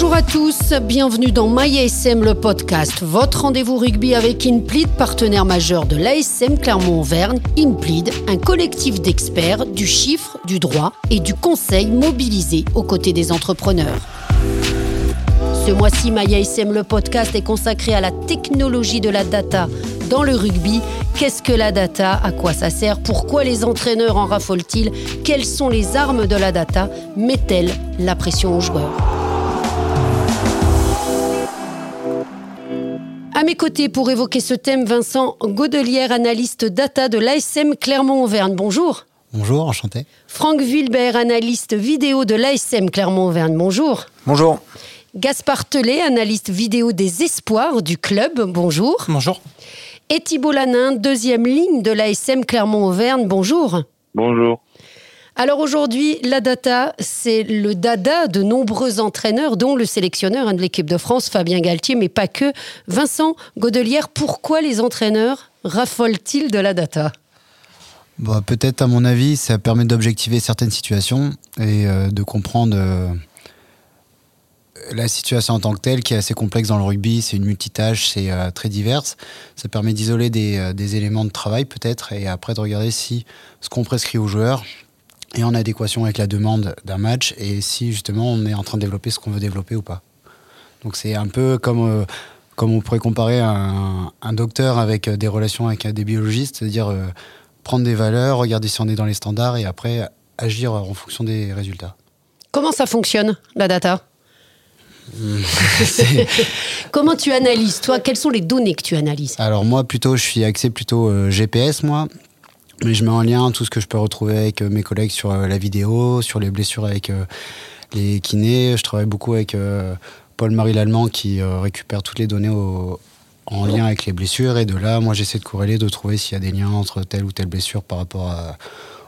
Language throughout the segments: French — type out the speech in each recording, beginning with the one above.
Bonjour à tous, bienvenue dans MyASM le podcast, votre rendez-vous rugby avec Inplead, partenaire majeur de l'ASM Clermont-Auvergne. Inplead, un collectif d'experts du chiffre, du droit et du conseil mobilisé aux côtés des entrepreneurs. Ce mois-ci, MyASM le podcast est consacré à la technologie de la data dans le rugby. Qu'est-ce que la data? À quoi ça sert? Pourquoi les entraîneurs en raffolent-ils? Quelles sont les armes de la data? Met-elle la pression aux joueurs? À mes côtés pour évoquer ce thème, Vincent Godelière, analyste data de l'ASM Clermont-Auvergne. Bonjour. Bonjour, enchanté. Franck Wilbert, analyste vidéo de l'ASM Clermont-Auvergne. Bonjour. Bonjour. Gaspard Telet, analyste vidéo des espoirs du club. Bonjour. Bonjour. Et Thibault Lanin, deuxième ligne de l'ASM Clermont-Auvergne. Bonjour. Bonjour. Alors aujourd'hui, la data, c'est le dada de nombreux entraîneurs, dont le sélectionneur de l'équipe de France, Fabien Galtier, mais pas que. Vincent Godelière, pourquoi les entraîneurs raffolent-ils de la data? Bah, Peut-être, à mon avis, ça permet d'objectiver certaines situations et euh, de comprendre euh, la situation en tant que telle, qui est assez complexe dans le rugby. C'est une multitâche, c'est euh, très diverse. Ça permet d'isoler des éléments de travail, peut-être, et après de regarder si ce qu'on prescrit aux joueurs et en adéquation avec la demande d'un match et si justement on est en train de développer ce qu'on veut développer ou pas. Donc c'est un peu comme, euh, comme on pourrait comparer un, un, docteur avec euh, des relations avec des biologistes, c'est-à-dire euh, prendre des valeurs, regarder si on est dans les standards et après agir en fonction des résultats. Comment ça fonctionne, la data Comment tu analyses, toi Quelles sont les données que tu analyses? Alors moi, plutôt, je suis axé plutôt GPS, moi. Mais je mets en lien tout ce que je peux retrouver avec euh, mes collègues sur euh, la vidéo, sur les blessures avec euh, les kinés. Je travaille beaucoup avec Paul-Marie Lallemand qui récupère toutes les données en lien avec les blessures. Et de là, moi, j'essaie de corréler, de trouver s'il y a des liens entre telle ou telle blessure par rapport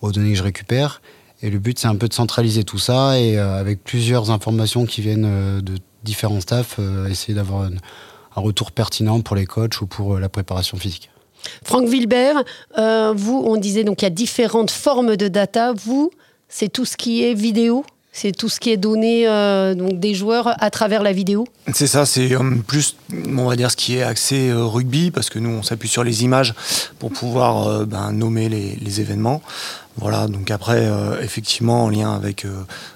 aux données que je récupère. Et le but, c'est un peu de centraliser tout ça et avec plusieurs informations qui viennent de différents staffs, essayer d'avoir un retour pertinent pour les coachs ou pour la préparation physique. Franck Wilbert, euh, vous, on disait donc il y a différentes formes de data. Vous, c'est tout ce qui est vidéo c'est tout ce qui est donné euh, donc des joueurs à travers la vidéo C'est ça, c'est euh, plus, on va dire, ce qui est axé rugby, parce que nous, on s'appuie sur les images pour pouvoir ben, nommer les, événements. Voilà, donc après, effectivement, en lien avec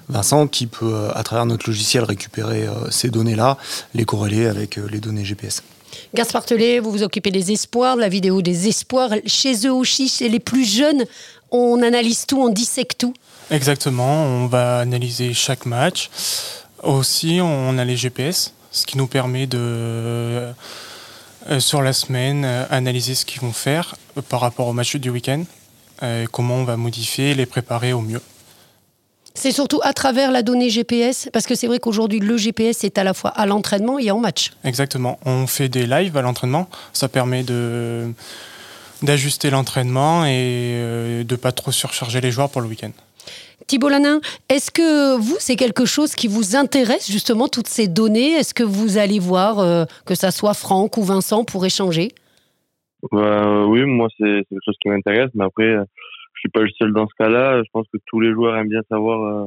Vincent, qui peut, à travers notre logiciel, récupérer ces données-là, les corréler avec les données GPS. Gaspard Telet, vous vous occupez des espoirs, de la vidéo des espoirs. Chez eux aussi, chez les plus jeunes, on analyse tout, on dissèque tout. Exactement, on va analyser chaque match. Aussi, on a les GPS, ce qui nous permet de, euh, sur la semaine, euh, analyser ce qu'ils vont faire euh, par rapport au match du week-end, comment on va modifier les préparer au mieux. C'est surtout à travers la donnée GPS, parce que c'est vrai qu'aujourd'hui, le GPS est à la fois à l'entraînement et en match. Exactement. On fait des lives à l'entraînement. Ça permet de d'ajuster l'entraînement et euh, de pas trop surcharger les joueurs pour le week-end. Thibault Lanin, est-ce que vous, c'est quelque chose qui vous intéresse justement, toutes ces données? Est-ce que vous allez voir, euh, que ça soit Franck ou Vincent, pour échanger? Bah, Oui, moi, c'est quelque chose qui m'intéresse, mais après, je suis pas le seul dans ce cas-là. Je pense que tous les joueurs aiment bien savoir euh,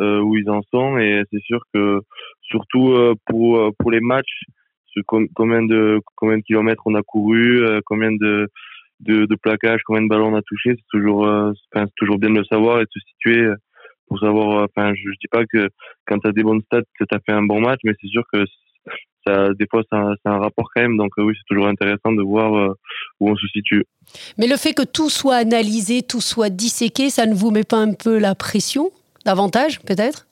euh où ils en sont et c'est sûr que surtout euh, pour pour les matchs, combien de combien de kilomètres on a couru, combien de de, de plaquages, combien de ballons on a touché, c'est toujours c'est toujours bien de le savoir et de se situer pour savoir. Enfin, je, je dis pas que quand tu as des bonnes stats que tu as fait un bon match, mais c'est sûr que ça, des fois, c'est un, rapport quand même. Donc oui, c'est toujours intéressant de voir euh, où on se situe. Mais le fait que tout soit analysé, tout soit disséqué, ça ne vous met pas un peu la pression davantage, peut-être?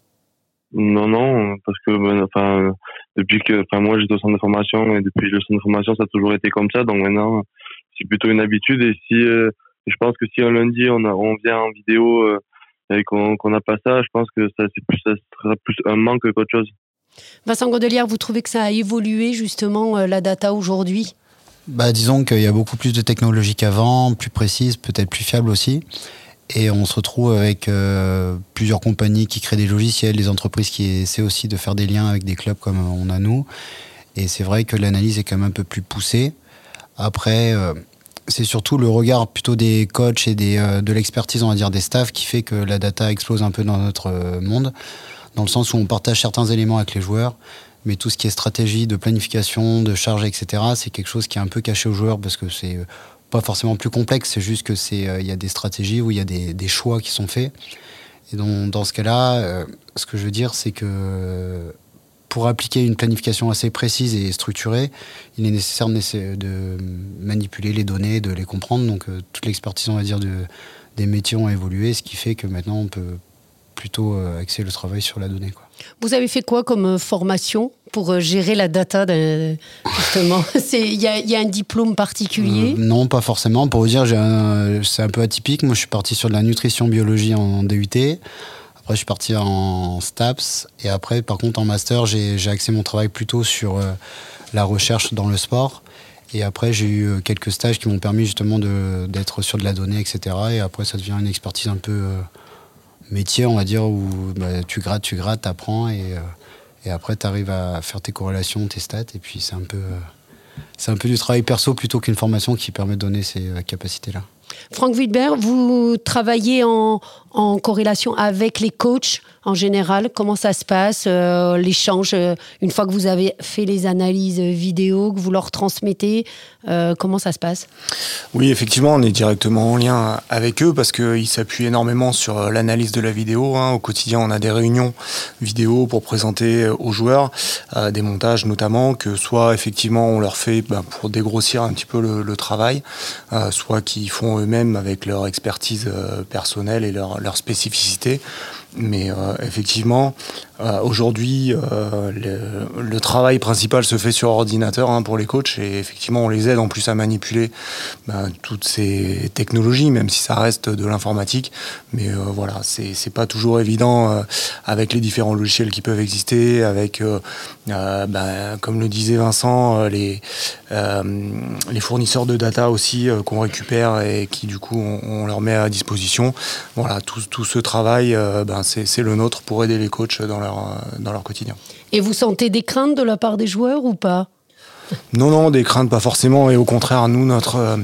Non, non, parce que ben, enfin, depuis que, enfin, moi j'étais au centre de formation et depuis le centre de formation, ça a toujours été comme ça. Donc maintenant, c'est plutôt une habitude. Et si, euh, je pense que si un lundi on, a, on vient en vidéo euh, et qu'on n'a pas ça, je pense que ça, plus, ça sera plus un manque qu'autre chose. Vincent Godelière, vous trouvez que ça a évolué justement euh, la data aujourd'hui? Bah, Disons qu'il y a beaucoup plus de technologies qu'avant, plus précises, peut-être plus fiables aussi. Et on se retrouve avec euh, plusieurs compagnies qui créent des logiciels, des entreprises qui essaient aussi de faire des liens avec des clubs comme on a nous. Et c'est vrai que l'analyse est quand même un peu plus poussée. Après, euh, c'est surtout le regard plutôt des coachs et des, de l'expertise, on va dire, des staffs qui fait que la data explose un peu dans notre monde. Dans le sens où on partage certains éléments avec les joueurs, mais tout ce qui est stratégie de planification, de charge, etc., c'est quelque chose qui est un peu caché aux joueurs parce que c'est pas forcément plus complexe, c'est juste que c'est il y a des stratégies où il y a des, choix qui sont faits. Et donc, dans ce cas-là, ce que je veux dire, c'est que pour appliquer une planification assez précise et structurée, il est nécessaire de manipuler les données, de les comprendre. Donc euh, toute l'expertise, on va dire, de, des métiers ont évolué, ce qui fait que maintenant on peut plutôt euh, axer le travail sur la donnée. Quoi. Vous avez fait quoi comme euh, formation pour gérer la data justement? Il y, a un diplôme particulier? Non, pas forcément. Pour vous dire, c'est un peu atypique. Moi, je suis parti sur de la nutrition biologie en DUT. Après, je suis parti en STAPS. Et après, par contre, en master, j'ai axé mon travail plutôt sur euh, la recherche dans le sport. Et après, j'ai eu euh, quelques stages qui m'ont permis justement d'être sur de la donnée, etc. Et après, ça devient une expertise un peu euh, métier, on va dire, où bah, tu grattes, tu grattes, tu apprends. Et, et après, tu arrives à faire tes corrélations, tes stats. Et puis, c'est un peu. C'est un peu du travail perso plutôt qu'une formation qui permet de donner ces capacités-là. Franck Wittberg, vous travaillez en, corrélation avec les coachs en général Comment ça se passe, euh, l'échange, euh, une fois que vous avez fait les analyses vidéo, que vous leur transmettez, euh, comment ça se passe? Oui, effectivement, on est directement en lien avec eux parce qu'ils s'appuient énormément sur l'analyse de la vidéo. Hein. Au quotidien, on a des réunions vidéo pour présenter aux joueurs des montages notamment, que soit effectivement on leur fait ben, pour dégrossir un petit peu le, travail, soit qu'ils font eux-mêmes avec leur expertise personnelle et leur spécificité. Mais euh, effectivement, euh, aujourd'hui, euh, le, travail principal se fait sur ordinateur hein, pour les coachs et effectivement, on les aide en plus à manipuler ben, toutes ces technologies, même si ça reste de l'informatique. Mais voilà, c'est pas toujours évident avec les différents logiciels qui peuvent exister, avec, ben, comme le disait Vincent, les, les fournisseurs de data aussi qu'on récupère et qui du coup on, leur met à disposition. Voilà, tout, tout ce travail, ben, c'est le nôtre pour aider les coachs dans leur, dans leur quotidien. Et vous sentez des craintes de la part des joueurs ou pas? Non, non, des craintes pas forcément. Et au contraire, nous, notre, euh,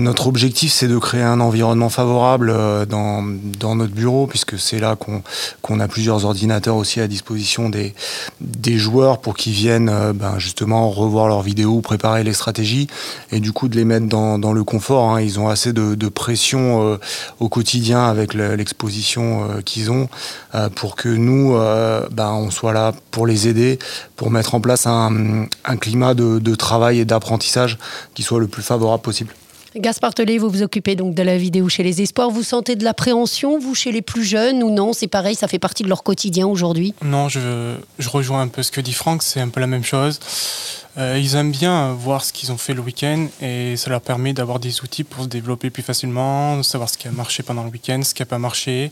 notre objectif, c'est de créer un environnement favorable euh, dans, dans notre bureau, puisque c'est là qu'on a plusieurs ordinateurs aussi à disposition des, des joueurs pour qu'ils viennent euh, ben, justement revoir leurs vidéos, préparer les stratégies, et du coup de les mettre dans, dans le confort. Hein. Ils ont assez de, pression au quotidien avec l'exposition qu'ils ont pour que nous, ben, on soit là pour les aider, pour mettre en place un, climat de travail et d'apprentissage qui soit le plus favorable possible. Gaspard Tellet, vous vous occupez donc de la vidéo chez les Espoirs. Vous sentez de l'appréhension, vous, chez les plus jeunes ou non? C'est pareil, ça fait partie de leur quotidien aujourd'hui? Non, je, rejoins un peu ce que dit Franck, c'est un peu la même chose. Euh, ils aiment bien voir ce qu'ils ont fait le week-end et ça leur permet d'avoir des outils pour se développer plus facilement, savoir ce qui a marché pendant le week-end, ce qui n'a pas marché.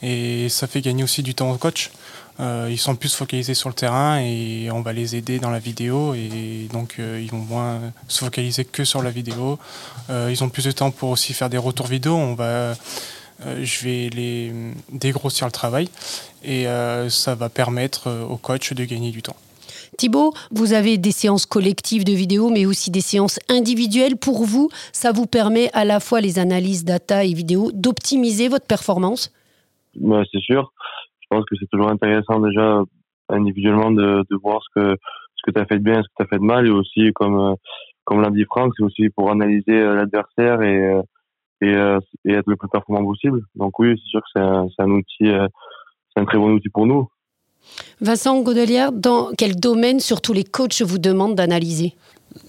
Et ça fait gagner aussi du temps au coach. Euh, ils sont plus focalisés sur le terrain et on va les aider dans la vidéo et donc euh, ils vont moins se focaliser que sur la vidéo. Euh, ils ont plus de temps pour aussi faire des retours vidéo. On va, je vais les dégrossir le travail et ça va permettre au coach de gagner du temps. Thibaut, vous avez des séances collectives de vidéo, mais aussi des séances individuelles. Pour vous, ça vous permet à la fois les analyses data et vidéo d'optimiser votre performance? Bah, C'est sûr pense que c'est toujours intéressant déjà individuellement de, voir ce que ce que tu as fait de bien, ce que tu as fait de mal, et aussi comme euh, comme l'a dit Franck, c'est aussi pour analyser euh, l'adversaire et euh, et, être le plus performant possible. Donc oui, c'est sûr que c'est un, un, outil, c'est un très bon outil pour nous. Vincent Godelière, dans quel domaine surtout les coachs vous demandent d'analyser?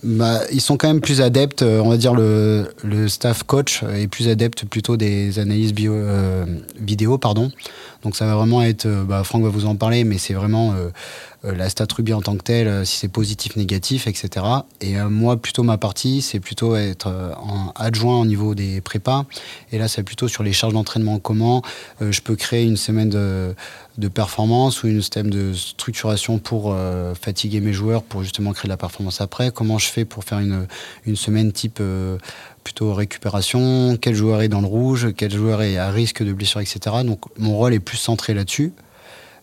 Bah, ils sont quand même plus adeptes, on va dire le, staff coach est plus adepte plutôt des analyses bio, vidéo, pardon. Donc ça va vraiment être, euh, bah, Franck va vous en parler, mais c'est vraiment euh, euh, la stat Ruby en tant que telle, si c'est positif, négatif, etc. Et moi, plutôt ma partie, c'est plutôt être en adjoint au niveau des prépas. Et là, c'est plutôt sur les charges d'entraînement. Comment je peux créer une semaine de, performance ou une système de structuration pour fatiguer mes joueurs, pour justement créer de la performance après. Je fais pour faire une, une semaine type plutôt récupération, quel joueur est dans le rouge, quel joueur est à risque de blessure, etc. Donc mon rôle est plus centré là-dessus.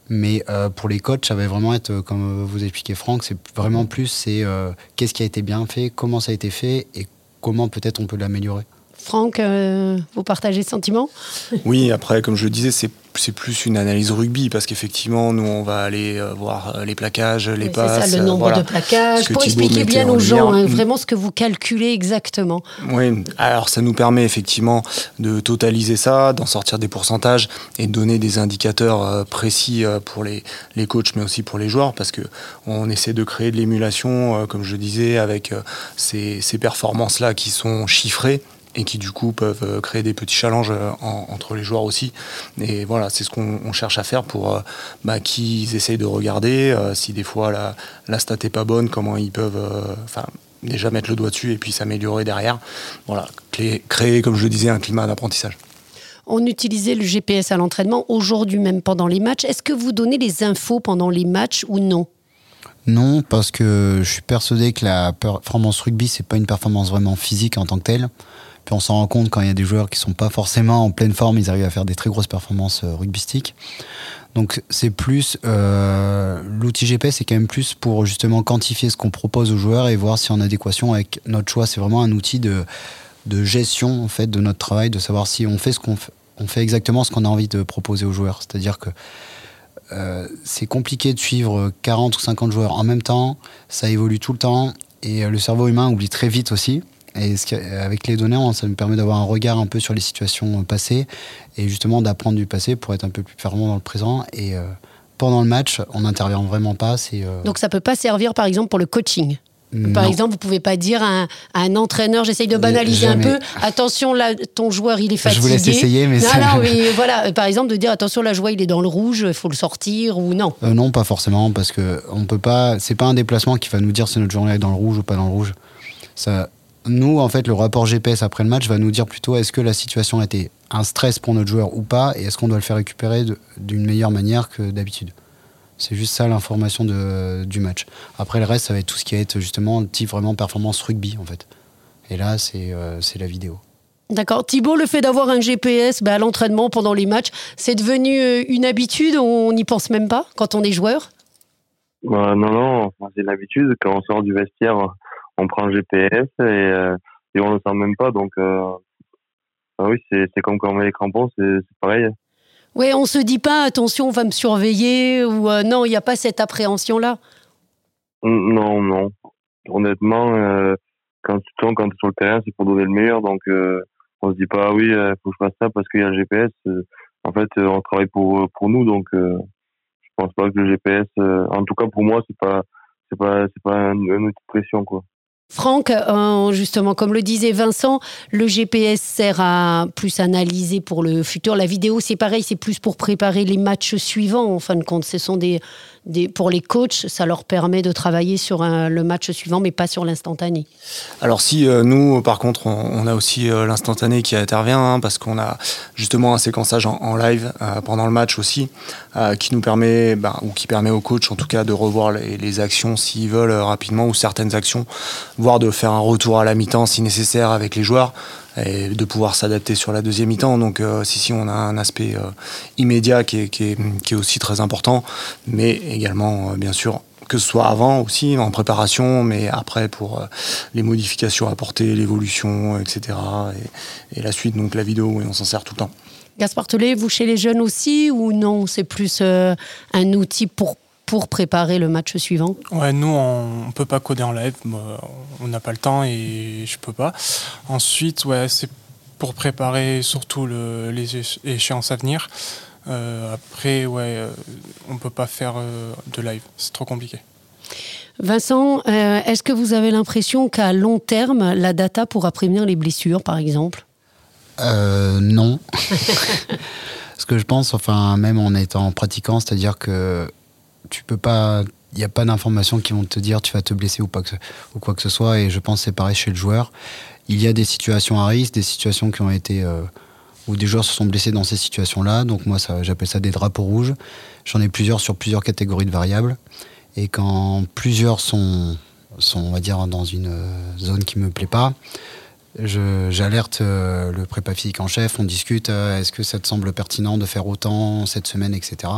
Mais euh, pour les coachs, ça va vraiment être, euh, comme vous expliquez Franck, c'est vraiment plus c'est euh, qu'est-ce qui a été bien fait, comment ça a été fait et comment peut-être on peut l'améliorer. Franck, vous partagez ce sentiment? Oui, après, comme je le disais, c'est c'est plus une analyse rugby parce qu'effectivement, nous, on va aller euh, voir euh, les plaquages, les passes. C'est ça, le nombre de plaquages. Pour expliquer bien aux gens hein, vraiment ce que vous calculez exactement. Oui, alors ça nous permet effectivement de totaliser ça, d'en sortir des pourcentages et de donner des indicateurs euh, précis pour les, les coachs, mais aussi pour les joueurs parce que on essaie de créer de l'émulation, comme je disais, avec ces, ces performances-là qui sont chiffrées et qui du coup peuvent euh, créer des petits challenges euh, entre les joueurs aussi. Et voilà, c'est ce qu'on cherche à faire pour euh, bah, qu'ils essayent de regarder si des fois la, la stat est pas bonne, comment ils peuvent enfin déjà mettre le doigt dessus et puis s'améliorer derrière. Voilà, créer, comme je le disais, un climat d'apprentissage. On utilisait le GPS à l'entraînement aujourd'hui même pendant les matchs. Est-ce que vous donnez les infos pendant les matchs ou non? Non, parce que je suis persuadé que la performance rugby, c'est pas une performance vraiment physique en tant que telle on s'en rend compte quand il y a des joueurs qui sont pas forcément en pleine forme, ils arrivent à faire des très grosses performances euh, rugbystiques. Donc c'est plus euh, l'outil GPS, c'est quand même plus pour justement quantifier ce qu'on propose aux joueurs et voir si en adéquation avec notre choix. C'est vraiment un outil de, gestion en fait de notre travail, de savoir si on fait ce qu'on fait, on fait exactement ce qu'on a envie de proposer aux joueurs. C'est-à-dire que euh, c'est compliqué de suivre 40 ou 50 joueurs en même temps, ça évolue tout le temps et le cerveau humain oublie très vite aussi. Et avec les données, ça nous permet d'avoir un regard un peu sur les situations passées et justement d'apprendre du passé pour être un peu plus performant dans le présent. Et euh, pendant le match, on n'intervient vraiment pas. Euh, Donc ça peut pas servir par exemple pour le coaching? Par exemple, vous pouvez pas dire à un, entraîneur, j'essaye de banaliser un peu, attention là, ton joueur il est fatigué. Je vous laisse essayer, mais non, non, mais voilà, par exemple de dire attention la joueur il est dans le rouge, il faut le sortir ou non. Euh, non, pas forcément, parce que on peut pas, c'est pas un déplacement qui va nous dire si notre joueur est dans le rouge ou pas dans le rouge. Ça, nous, en fait, le rapport GPS après le match va nous dire plutôt est-ce que la situation a été un stress pour notre joueur ou pas, et est-ce qu'on doit le faire récupérer d'une meilleure manière que d'habitude? C'est juste ça l'information du match. Après, le reste, ça va être tout ce qui va être justement type vraiment performance rugby, en fait. Et là, c'est euh, la vidéo. D'accord. Thibaut, le fait d'avoir un GPS bah, à l'entraînement pendant les matchs, c'est devenu euh, une habitude? On n'y pense même pas quand on est joueur? Bah, Non, non, c'est l'habitude. Quand on sort du vestiaire, on prend un GPS et, euh, et on le sent même pas. Donc, euh, ah oui, c'est comme quand on met les crampons, c'est pareil. Oui, on se dit pas attention, on va me surveiller ou euh, non, il n'y a pas cette appréhension-là. Non, non. Honnêtement, quand tu quand tu es sur le terrain, c'est pour donner le meilleur. Donc, on se dit pas, ah oui, il faut que je fasse ça parce qu'il y a un GPS. en fait, on travaille pour, pour nous. Donc, je pense pas que le GPS, en tout cas pour moi, c'est pas, c'est pas, c'est pas un, un outil de pression, quoi. Franck, euh, justement, comme le disait Vincent, le GPS sert à plus analyser pour le futur. La vidéo, c'est pareil, c'est plus pour préparer les matchs suivants, en fin de compte. Ce sont des, pour les coachs, ça leur permet de travailler sur le match suivant, mais pas sur l'instantané. Alors si euh, nous, par contre, on, a aussi euh, l'instantané qui intervient, hein, parce qu'on a justement un séquençage en, live pendant le match aussi, qui nous permet, ben, ou qui permet aux coachs en tout cas de revoir les, les actions s'ils veulent rapidement, ou certaines actions voire de faire un retour à la mi-temps si nécessaire avec les joueurs et de pouvoir s'adapter sur la deuxième mi-temps. Donc euh, si, si, on a un aspect euh, immédiat qui est, qui, est, qui est, aussi très important, mais également, euh, bien sûr, que ce soit avant aussi, en préparation, mais après pour les modifications apportées, l'évolution, etc. Et, la suite, donc la vidéo, et on s'en sert tout le temps. Gaspard Tellet, vous chez les jeunes aussi, ou non C'est plus un outil pour pour préparer le match suivant Ouais, nous, on ne peut pas coder en live. On n'a pas le temps et je peux pas. Ensuite, ouais, c'est pour préparer surtout le, les échéances à venir. Euh, après, ouais, euh, on ne peut pas faire euh, de live. C'est trop compliqué. Vincent, est-ce que vous avez l'impression qu'à long terme, la data pourra prévenir les blessures, par exemple? Non. Ce que je pense, enfin, même en étant pratiquant, c'est-à-dire que tu peux pas il n'y a pas d'informations qui vont te dire tu vas te blesser ou, pas ou quoi que ce soit. Et je pense c'est pareil chez le joueur. Il y a des situations à risque, des situations qui ont été. Euh, où des joueurs se sont blessés dans ces situations-là. Donc moi, j'appelle ça des drapeaux rouges. J'en ai plusieurs sur plusieurs catégories de variables. Et quand plusieurs sont, sont on va dire, dans une euh, zone qui me plaît pas, j'alerte euh, le prépa physique en chef, on discute, euh, est-ce que ça te semble pertinent de faire autant cette semaine, etc.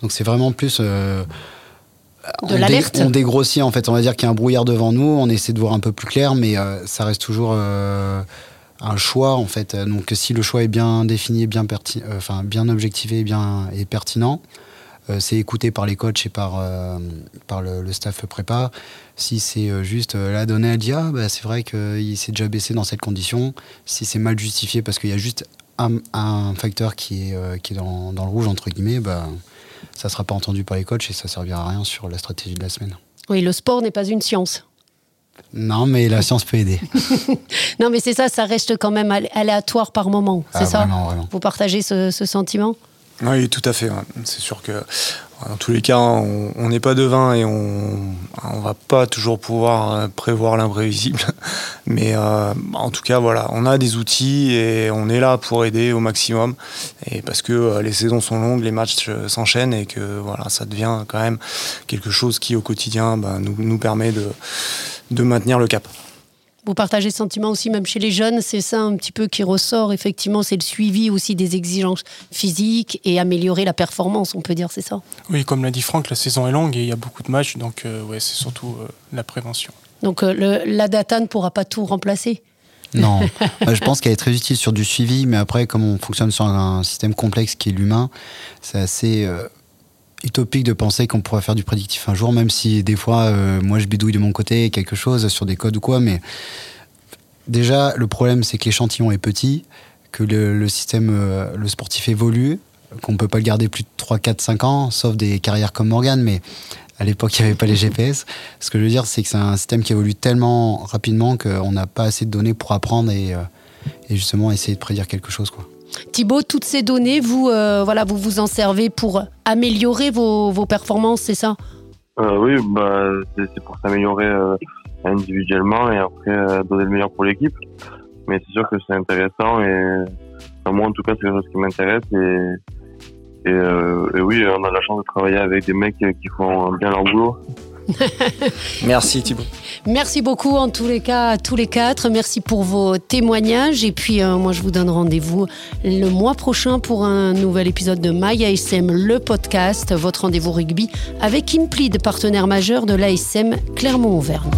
Donc c'est vraiment plus... Euh, de l'alerte On dégrossit en fait, on va dire qu'il y a un brouillard devant nous, on essaie de voir un peu plus clair, mais ça reste toujours un choix en fait. Donc si le choix est bien défini, bien, enfin, bien objectivé bien, et pertinent, c'est écouté par les coachs et par, par le, staff prépa. Si c'est juste la donnée, elle dit ah, bah, c'est vrai qu'il s'est déjà baissé dans cette condition. Si c'est mal justifié parce qu'il y a juste un, un, facteur qui est, qui est dans, dans, le rouge, entre guillemets, bah, ça ne sera pas entendu par les coachs et ça ne servira à rien sur la stratégie de la semaine. Oui, le sport n'est pas une science. Non, mais la science peut aider. non, mais c'est ça, ça reste quand même aléatoire par moment, c'est ah, ça Vous partagez ce, sentiment? Oui, tout à fait. C'est sûr que dans tous les cas, on n'est pas devin et on ne va pas toujours pouvoir euh, prévoir l'imprévisible. Mais euh, en tout cas, voilà, on a des outils et on est là pour aider au maximum. Et parce que euh, les saisons sont longues, les matchs s'enchaînent et que voilà, ça devient quand même quelque chose qui au quotidien bah, nous, nous permet de de maintenir le cap. Vous partagez ce sentiment aussi, même chez les jeunes, c'est ça un petit peu qui ressort, effectivement, c'est le suivi aussi des exigences physiques et améliorer la performance, on peut dire, c'est ça? Oui, comme l'a dit Franck, la saison est longue et il y a beaucoup de matchs, donc euh, ouais, c'est surtout euh, la prévention. Donc euh, la data ne pourra pas tout remplacer? Non, je pense qu'elle est très utile sur du suivi, mais après, comme on fonctionne sur un système complexe qui est l'humain, c'est assez utopique de penser qu'on pourrait faire du prédictif un jour, même si des fois, euh, moi, je bidouille de mon côté quelque chose sur des codes ou quoi. Mais déjà, le problème, c'est que l'échantillon est petit, que le, système, euh, le sportif évolue, qu'on ne peut pas le garder plus de 3, 4, 5 ans, sauf des carrières comme Morgan. Mais à l'époque, il n'y avait pas les GPS. Ce que je veux dire, c'est que c'est un système qui évolue tellement rapidement qu'on n'a pas assez de données pour apprendre et, euh, et justement essayer de prédire quelque chose. Quoi. Thibaut, toutes ces données, vous, euh, voilà, vous vous en servez pour améliorer vos, performances, c'est ça? Euh, Oui, bah, c'est pour s'améliorer euh, individuellement et après donner le meilleur pour l'équipe. Mais c'est sûr que c'est intéressant et moi, en tout cas, c'est quelque chose qui m'intéresse et, et, oui, on a la chance de travailler avec des mecs qui font bien leur boulot. Merci Thibaut. Merci beaucoup en tous les cas à tous les quatre. Merci pour vos témoignages. Et puis euh, moi je vous donne rendez-vous le mois prochain pour un nouvel épisode de MyASM, le podcast, votre rendez-vous rugby avec Implid, partenaire majeur de l'ASM Clermont-Auvergne.